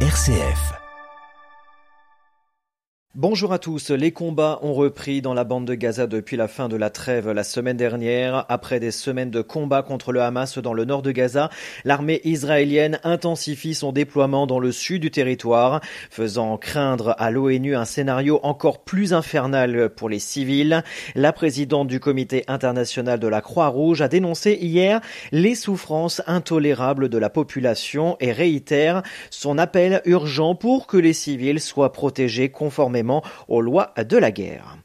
RCF. Bonjour à tous. Les combats ont repris dans la bande de Gaza depuis la fin de la trêve la semaine dernière. Après des semaines de combats contre le Hamas dans le nord de Gaza, l'armée israélienne intensifie son déploiement dans le sud du territoire, faisant craindre à l'ONU un scénario encore plus infernal pour les civils. La présidente du comité international de la Croix-Rouge a dénoncé hier les souffrances intolérables de la population et réitère son appel urgent pour que les civils soient protégés conformément aux lois de la guerre.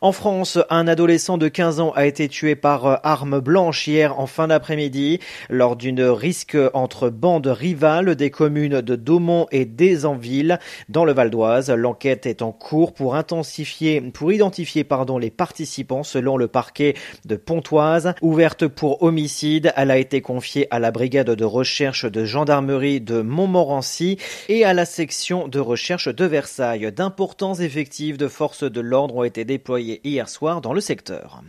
En France, un adolescent de 15 ans a été tué par arme blanche hier en fin d'après-midi lors d'une risque entre bandes rivales des communes de Daumont et d'Ezanville dans le Val d'Oise. L'enquête est en cours pour intensifier, pour identifier, pardon, les participants selon le parquet de Pontoise. Ouverte pour homicide, elle a été confiée à la brigade de recherche de gendarmerie de Montmorency et à la section de recherche de Versailles. D'importants effectifs de forces de l'ordre ont été déployés hier soir dans le secteur.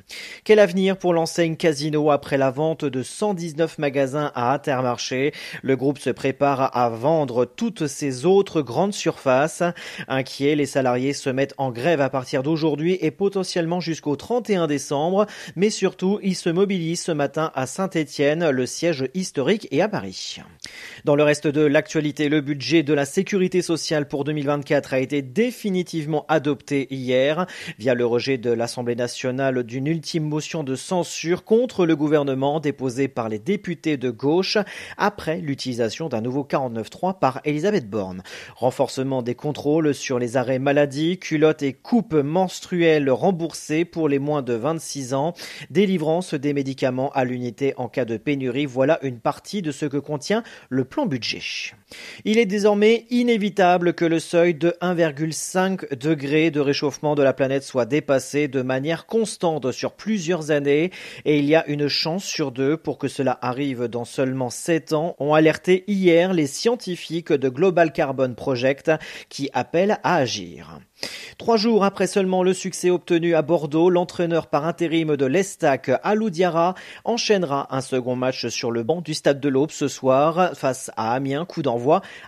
Quel avenir pour l'enseigne Casino après la vente de 119 magasins à Intermarché? Le groupe se prépare à vendre toutes ses autres grandes surfaces. Inquiets, les salariés se mettent en grève à partir d'aujourd'hui et potentiellement jusqu'au 31 décembre, mais surtout ils se mobilisent ce matin à Saint-Étienne, le siège historique, et à Paris. Dans le reste de l'actualité, le budget de la sécurité sociale pour 2024 a été définitivement adopté hier via le rejet de l'Assemblée nationale d'une ultime motion de censure contre le gouvernement déposée par les députés de gauche après l'utilisation d'un nouveau 49.3 par Elisabeth Borne. Renforcement des contrôles sur les arrêts maladie, culottes et coupes menstruelles remboursées pour les moins de 26 ans, délivrance des médicaments à l'unité en cas de pénurie, voilà une partie de ce que contient le plan budget. Il est désormais inévitable que le seuil de 1,5 degrés de réchauffement de la planète soit dépassé de manière constante sur plusieurs années et il y a une chance sur deux pour que cela arrive dans seulement sept ans, ont alerté hier les scientifiques de Global Carbon Project qui appellent à agir. Trois jours après seulement le succès obtenu à Bordeaux, l'entraîneur par intérim de l'Estac, Alou Diarra, enchaînera un second match sur le banc du Stade de l'Aube ce soir face à Amiens, coup d'envoi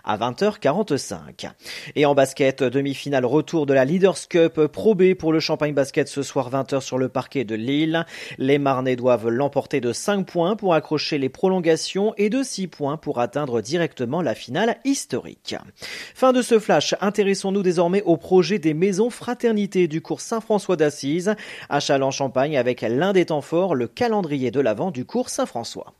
à 20h45. Et en basket, demi-finale retour de la Leaders Cup Pro B pour le Champagne Basket ce soir 20h sur le parquet de Lille. Les Marnais doivent l'emporter de 5 points pour accrocher les prolongations et de 6 points pour atteindre directement la finale historique. Fin de ce flash, intéressons-nous désormais au projet des maisons fraternité du cours Saint-François d'Assise à Châlons-Champagne avec l'un des temps forts, le calendrier de l'Avent du cours Saint-François.